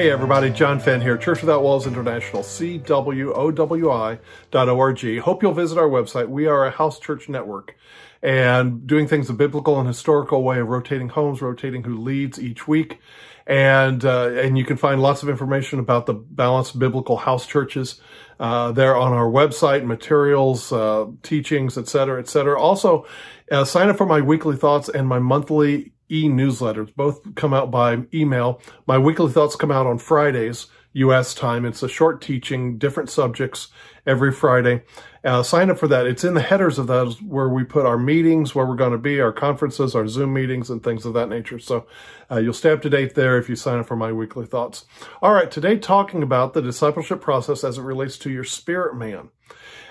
Hey everybody, John Fenn here, Church Without Walls International, CWOWI.org. Hope you'll visit our website. We are a house church network and doing things a biblical and historical way of rotating homes, rotating who leads each week. And, uh, and you can find lots of information about the balanced biblical house churches, uh, there on our website, materials, uh, teachings, etc., etc. Also, uh, sign up for my weekly thoughts and my monthly e-newsletters. Both come out by email. My weekly thoughts come out on Fridays, U.S. time. It's a short teaching, different subjects every Friday. Uh, sign up for that. It's in the headers of those where we put our meetings, where we're going to be, our conferences, our Zoom meetings, and things of that nature. So uh, you'll stay up to date there if you sign up for my weekly thoughts. All right, today talking about the discipleship process as it relates to your spirit man.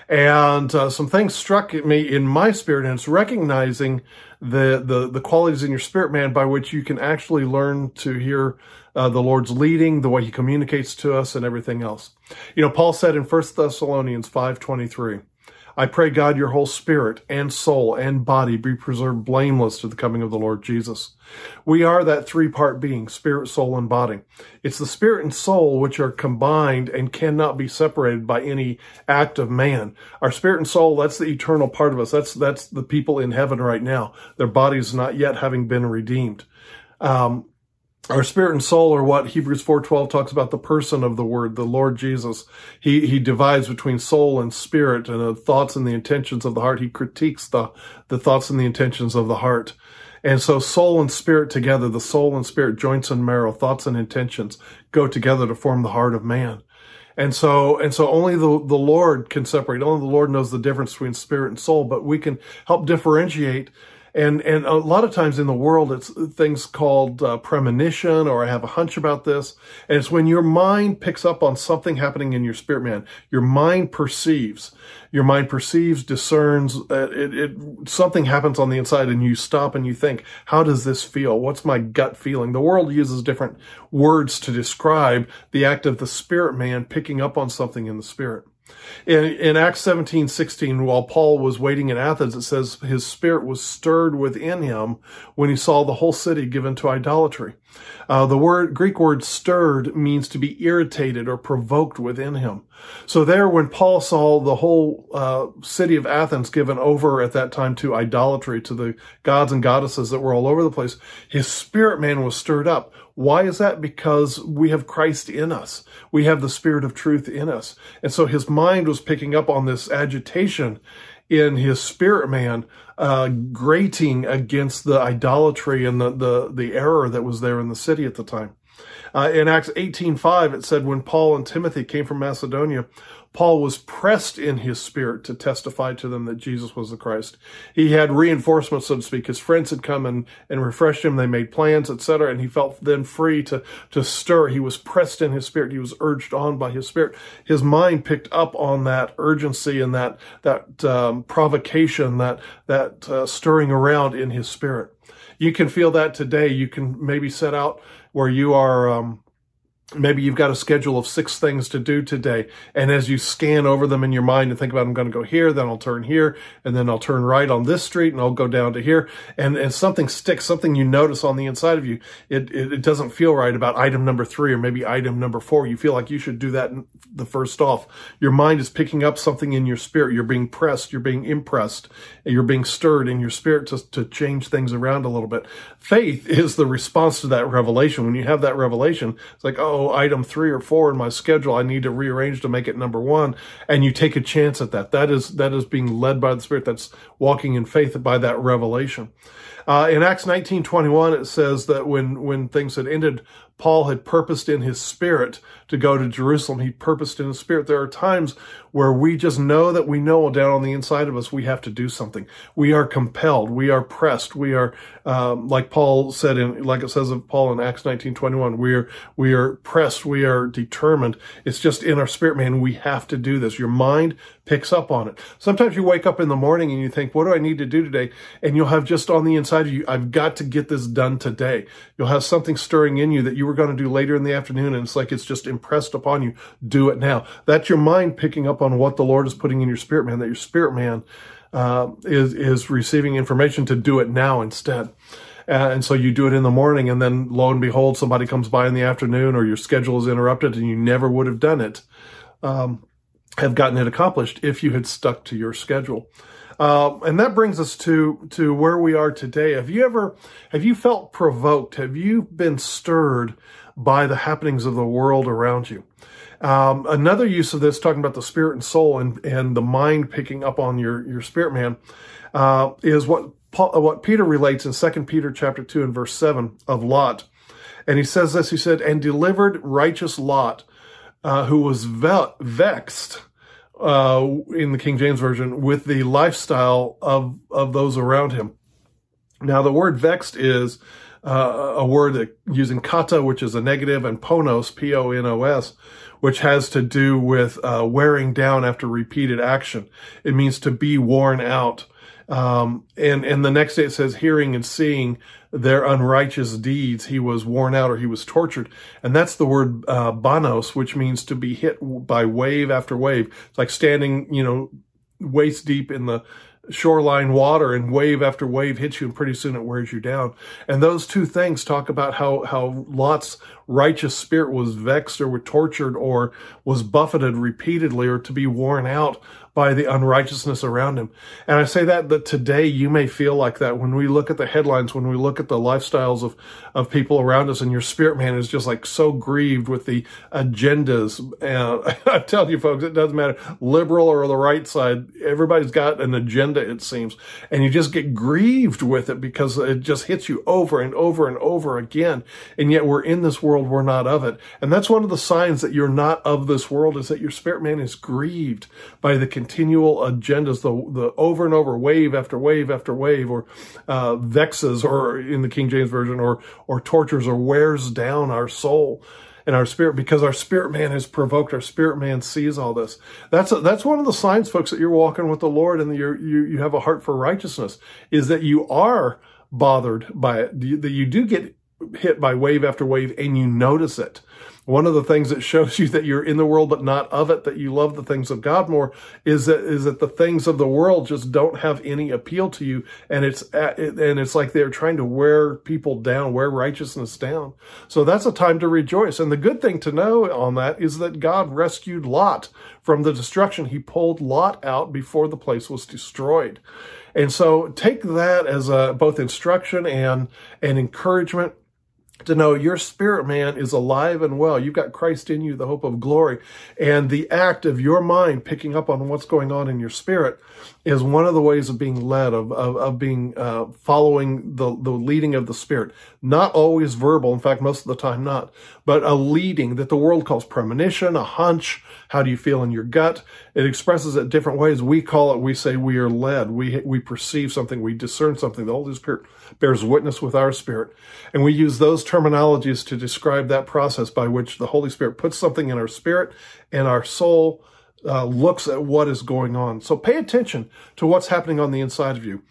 And uh, some things struck me in my spirit, and it's recognizing the, the, the qualities in your spirit man by which you can actually learn to hear uh, the Lord's leading, the way he communicates to us, and everything else. You know, Paul said in 1 Thessalonians 5.23, I pray God your whole spirit and soul and body be preserved blameless to the coming of the Lord Jesus. We are that three-part being, spirit, soul, and body. It's the spirit and soul which are combined and cannot be separated by any act of man. Our spirit and soul, that's the eternal part of us. That's, that's the people in heaven right now. Their bodies not yet having been redeemed. Um, our spirit and soul are what Hebrews 4:12 talks about the person of the word, the Lord Jesus. He he divides between soul and spirit and the thoughts and the intentions of the heart. He critiques the the thoughts and the intentions of the heart. And so soul and spirit together, the soul and spirit joints and marrow, thoughts and intentions go together to form the heart of man. And so, and so only the, the Lord can separate. Only the Lord knows the difference between spirit and soul, but we can help differentiate and and a lot of times in the world, it's things called uh, premonition, or I have a hunch about this. And it's when your mind picks up on something happening in your spirit man. Your mind perceives. Your mind perceives, discerns. Uh, it, it something happens on the inside, and you stop and you think, "How does this feel? What's my gut feeling?" The world uses different words to describe the act of the spirit man picking up on something in the spirit. In, in Acts 17, 16, while Paul was waiting in Athens, it says his spirit was stirred within him when he saw the whole city given to idolatry. Uh, the word, Greek word stirred means to be irritated or provoked within him. So there, when Paul saw the whole uh, city of Athens given over at that time to idolatry, to the gods and goddesses that were all over the place, his spirit man was stirred up. Why is that? Because we have Christ in us. We have the spirit of truth in us. And so his mind was picking up on this agitation in his spirit man, uh, grating against the idolatry and the, the, the error that was there in the city at the time. Uh, in Acts 18.5, it said, when Paul and Timothy came from Macedonia, Paul was pressed in his spirit to testify to them that Jesus was the Christ. He had reinforcements, so to speak. His friends had come and, and refreshed him. They made plans, etc. And he felt then free to, to stir. He was pressed in his spirit. He was urged on by his spirit. His mind picked up on that urgency and that, that um, provocation, that, that uh, stirring around in his spirit. You can feel that today. You can maybe set out where you are, um, maybe you've got a schedule of six things to do today. And as you scan over them in your mind and think about, I'm going to go here, then I'll turn here, and then I'll turn right on this street and I'll go down to here. And, and something sticks, something you notice on the inside of you. It, it, it doesn't feel right about item number three or maybe item number four. You feel like you should do that the first off. Your mind is picking up something in your spirit. You're being pressed. You're being impressed. You're being stirred in your spirit to, to change things around a little bit. Faith is the response to that revelation. When you have that revelation, it's like, oh, item three or four in my schedule. I need to rearrange to make it number one. And you take a chance at that. That is, that is being led by the Spirit. That's walking in faith by that revelation. Uh, in Acts 19.21, it says that when, when things had ended, Paul had purposed in his spirit to go to Jerusalem. He purposed in his spirit. There are times where we just know that we know down on the inside of us we have to do something. We are compelled. We are pressed. We are, um, like Paul said in, like it says of Paul in Acts 19:21, we are we are pressed. We are determined. It's just in our spirit, man. We have to do this. Your mind picks up on it. Sometimes you wake up in the morning and you think, what do I need to do today? And you'll have just on the inside of you, I've got to get this done today. You'll have something stirring in you that you were going to do later in the afternoon. And it's like, it's just impressed upon you. Do it now. That's your mind picking up on what the Lord is putting in your spirit man, that your spirit man, uh, is, is receiving information to do it now instead. Uh, and so you do it in the morning and then lo and behold, somebody comes by in the afternoon or your schedule is interrupted and you never would have done it, um, have gotten it accomplished if you had stuck to your schedule. Uh, and that brings us to to where we are today. Have you ever have you felt provoked? Have you been stirred by the happenings of the world around you? Um, another use of this, talking about the spirit and soul and, and the mind picking up on your, your spirit man, uh, is what Paul, what Peter relates in Second Peter chapter 2 and verse 7 of Lot. And he says this, he said, and delivered righteous Lot, uh, who was ve- vexed, uh, in the King James Version, with the lifestyle of, of those around him. Now, the word vexed is uh, a word that, using kata, which is a negative, and ponos, P-O-N-O-S, which has to do with uh, wearing down after repeated action. It means to be worn out. Um, and, and the next day it says, hearing and seeing their unrighteous deeds, he was worn out or he was tortured. And that's the word uh, banos, which means to be hit by wave after wave. It's like standing, you know, waist deep in the shoreline water and wave after wave hits you and pretty soon it wears you down. And those two things talk about how, how Lot's righteous spirit was vexed or was tortured or was buffeted repeatedly or to be worn out by the unrighteousness around him. And I say that that today you may feel like that when we look at the headlines, when we look at the lifestyles of, of people around us and your spirit man is just like so grieved with the agendas. And I tell you folks, it doesn't matter, liberal or the right side, everybody's got an agenda, it seems. And you just get grieved with it because it just hits you over and over and over again. And yet we're in this world, we're not of it. And that's one of the signs that you're not of this world is that your spirit man is grieved by the continual agendas, the, the over and over, wave after wave after wave, or uh, vexes, or in the King James Version, or, or tortures, or wears down our soul and our spirit because our spirit man is provoked. Our spirit man sees all this. That's a, that's one of the signs, folks, that you're walking with the Lord and you you you have a heart for righteousness. Is that you are bothered by it? That you do get hit by wave after wave and you notice it. One of the things that shows you that you're in the world but not of it, that you love the things of God more, is that is that the things of the world just don't have any appeal to you, and it's uh, and it's like they're trying to wear people down, wear righteousness down. So that's a time to rejoice. And the good thing to know on that is that God rescued Lot from the destruction. He pulled Lot out before the place was destroyed. And so take that as a, both instruction and, and encouragement to know your spirit man is alive and well. You've got Christ in you, the hope of glory. And the act of your mind picking up on what's going on in your spirit is one of the ways of being led, of, of, of being, uh, following the, the leading of the spirit. Not always verbal. In fact, most of the time not, but a leading that the world calls premonition, a hunch. How do you feel in your gut? It expresses it different ways. We call it, we say we are led. We, we perceive something. We discern something. The Holy Spirit bears witness with our spirit. And we use those terminologies to describe that process by which the Holy Spirit puts something in our spirit and our soul uh, looks at what is going on. So pay attention to what's happening on the inside of you.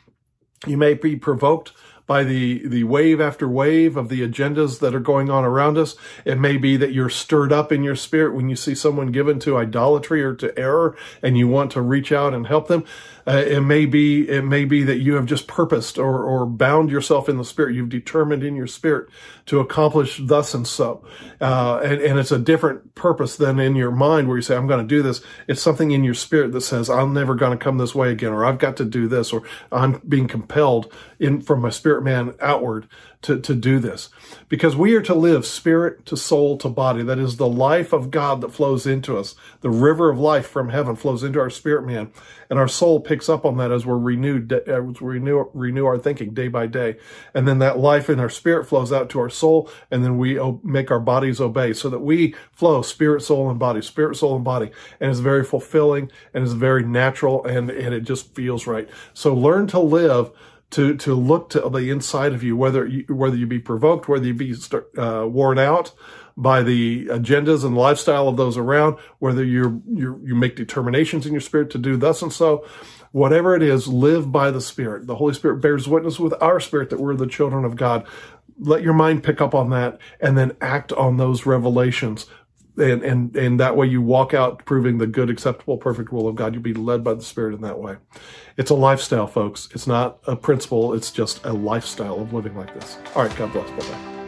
You may be provoked by the, the wave after wave of the agendas that are going on around us. It may be that you're stirred up in your spirit when you see someone given to idolatry or to error and you want to reach out and help them. Uh, it may be, it may be that you have just purposed or, or bound yourself in the spirit. You've determined in your spirit to accomplish thus and so. Uh, and, and it's a different purpose than in your mind where you say, I'm going to do this. It's something in your spirit that says, I'm never going to come this way again, or I've got to do this, or I'm being compelled in from my spirit man outward to, to do this. Because we are to live spirit to soul to body. That is the life of God that flows into us. The river of life from heaven flows into our spirit man. And our soul picks up on that as we're renewed, uh, as we renew, renew our thinking day by day. And then that life in our spirit flows out to our soul. And then we make our bodies obey so that we flow spirit, soul, and body, spirit, soul, and body. And it's very fulfilling and it's very natural and, and it just feels right. So learn to live to to look to the inside of you, whether you, whether you be provoked, whether you be uh, worn out by the agendas and lifestyle of those around, whether you you you make determinations in your spirit to do thus and so, whatever it is, live by the Spirit. The Holy Spirit bears witness with our spirit that we're the children of God. Let your mind pick up on that, and then act on those revelations and, and, and that way you walk out proving the good, acceptable, perfect will of God. You'll be led by the Spirit in that way. It's a lifestyle, folks. It's not a principle. It's just a lifestyle of living like this. All right. God bless. Bye bye.